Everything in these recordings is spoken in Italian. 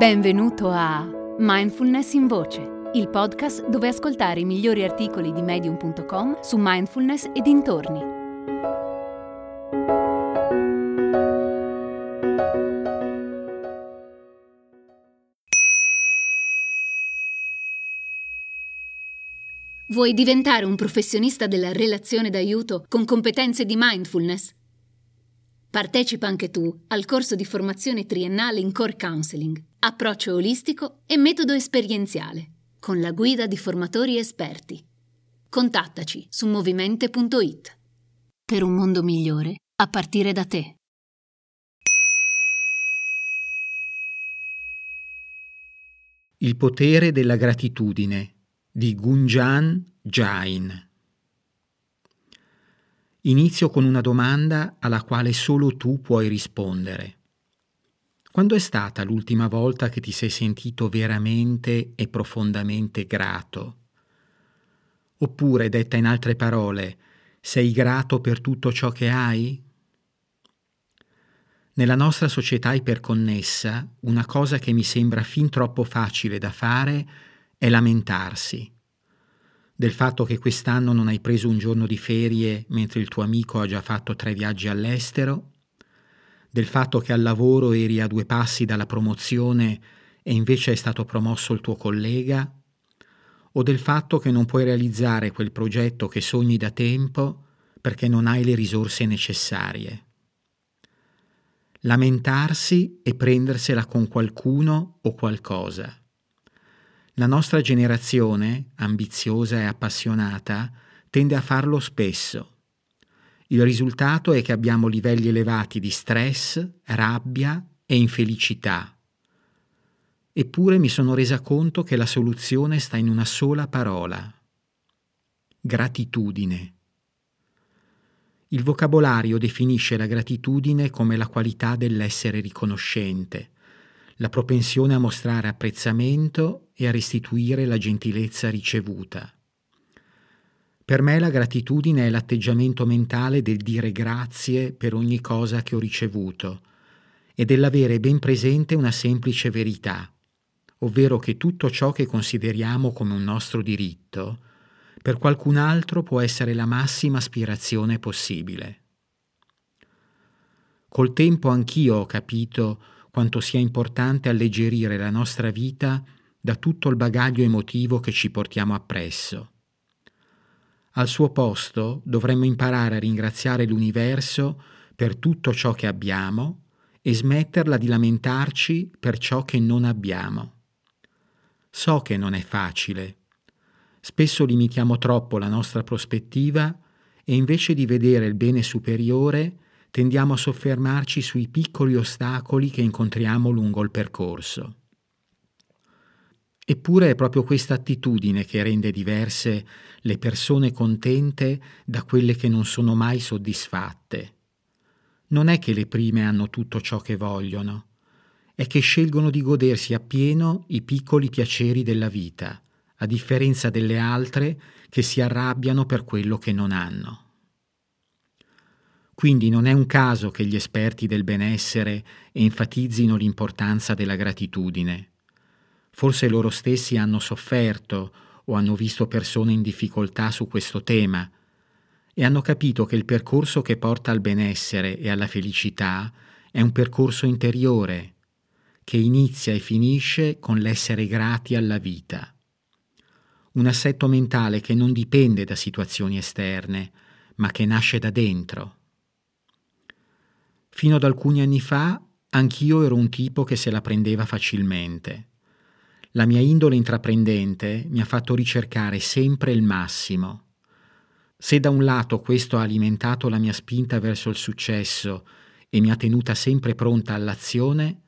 Benvenuto a Mindfulness in Voce, il podcast dove ascoltare i migliori articoli di medium.com su mindfulness e dintorni. Vuoi diventare un professionista della relazione d'aiuto con competenze di mindfulness? Partecipa anche tu al corso di formazione triennale in Core Counseling, approccio olistico e metodo esperienziale, con la guida di formatori esperti. Contattaci su movimente.it. Per un mondo migliore a partire da te. Il potere della gratitudine di Gunjan Jain. Inizio con una domanda alla quale solo tu puoi rispondere. Quando è stata l'ultima volta che ti sei sentito veramente e profondamente grato? Oppure, detta in altre parole, sei grato per tutto ciò che hai? Nella nostra società iperconnessa, una cosa che mi sembra fin troppo facile da fare è lamentarsi del fatto che quest'anno non hai preso un giorno di ferie mentre il tuo amico ha già fatto tre viaggi all'estero, del fatto che al lavoro eri a due passi dalla promozione e invece è stato promosso il tuo collega, o del fatto che non puoi realizzare quel progetto che sogni da tempo perché non hai le risorse necessarie. Lamentarsi e prendersela con qualcuno o qualcosa la nostra generazione, ambiziosa e appassionata, tende a farlo spesso. Il risultato è che abbiamo livelli elevati di stress, rabbia e infelicità. Eppure mi sono resa conto che la soluzione sta in una sola parola. Gratitudine. Il vocabolario definisce la gratitudine come la qualità dell'essere riconoscente, la propensione a mostrare apprezzamento e a restituire la gentilezza ricevuta. Per me la gratitudine è l'atteggiamento mentale del dire grazie per ogni cosa che ho ricevuto e dell'avere ben presente una semplice verità, ovvero che tutto ciò che consideriamo come un nostro diritto, per qualcun altro può essere la massima aspirazione possibile. Col tempo anch'io ho capito quanto sia importante alleggerire la nostra vita da tutto il bagaglio emotivo che ci portiamo appresso. Al suo posto dovremmo imparare a ringraziare l'universo per tutto ciò che abbiamo e smetterla di lamentarci per ciò che non abbiamo. So che non è facile. Spesso limitiamo troppo la nostra prospettiva e invece di vedere il bene superiore tendiamo a soffermarci sui piccoli ostacoli che incontriamo lungo il percorso. Eppure è proprio questa attitudine che rende diverse le persone contente da quelle che non sono mai soddisfatte. Non è che le prime hanno tutto ciò che vogliono, è che scelgono di godersi appieno i piccoli piaceri della vita, a differenza delle altre che si arrabbiano per quello che non hanno. Quindi non è un caso che gli esperti del benessere enfatizzino l'importanza della gratitudine. Forse loro stessi hanno sofferto o hanno visto persone in difficoltà su questo tema e hanno capito che il percorso che porta al benessere e alla felicità è un percorso interiore, che inizia e finisce con l'essere grati alla vita. Un assetto mentale che non dipende da situazioni esterne, ma che nasce da dentro. Fino ad alcuni anni fa anch'io ero un tipo che se la prendeva facilmente. La mia indole intraprendente mi ha fatto ricercare sempre il massimo. Se da un lato questo ha alimentato la mia spinta verso il successo e mi ha tenuta sempre pronta all'azione,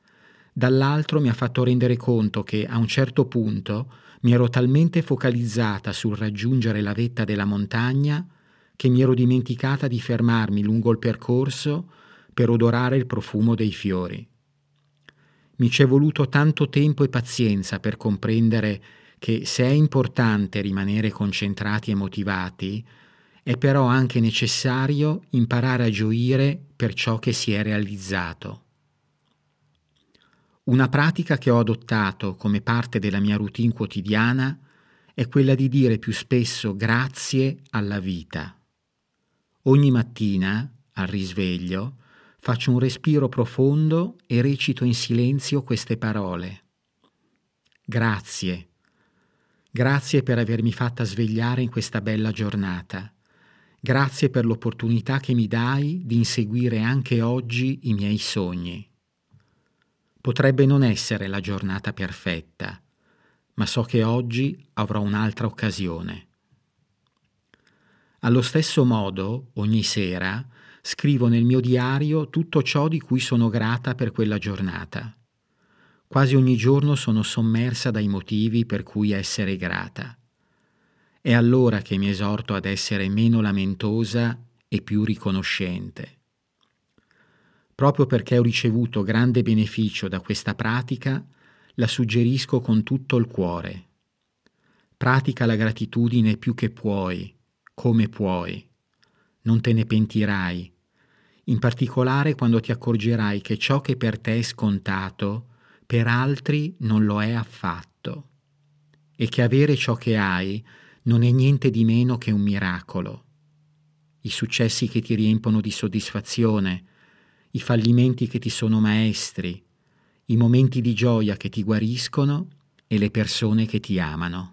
dall'altro mi ha fatto rendere conto che a un certo punto mi ero talmente focalizzata sul raggiungere la vetta della montagna che mi ero dimenticata di fermarmi lungo il percorso per odorare il profumo dei fiori. Mi ci è voluto tanto tempo e pazienza per comprendere che se è importante rimanere concentrati e motivati, è però anche necessario imparare a gioire per ciò che si è realizzato. Una pratica che ho adottato come parte della mia routine quotidiana è quella di dire più spesso grazie alla vita. Ogni mattina, al risveglio, faccio un respiro profondo e recito in silenzio queste parole. Grazie. Grazie per avermi fatta svegliare in questa bella giornata. Grazie per l'opportunità che mi dai di inseguire anche oggi i miei sogni. Potrebbe non essere la giornata perfetta, ma so che oggi avrò un'altra occasione. Allo stesso modo, ogni sera, scrivo nel mio diario tutto ciò di cui sono grata per quella giornata. Quasi ogni giorno sono sommersa dai motivi per cui essere grata. È allora che mi esorto ad essere meno lamentosa e più riconoscente. Proprio perché ho ricevuto grande beneficio da questa pratica, la suggerisco con tutto il cuore. Pratica la gratitudine più che puoi, come puoi. Non te ne pentirai, in particolare quando ti accorgerai che ciò che per te è scontato, per altri non lo è affatto, e che avere ciò che hai non è niente di meno che un miracolo. I successi che ti riempono di soddisfazione, i fallimenti che ti sono maestri, i momenti di gioia che ti guariscono e le persone che ti amano.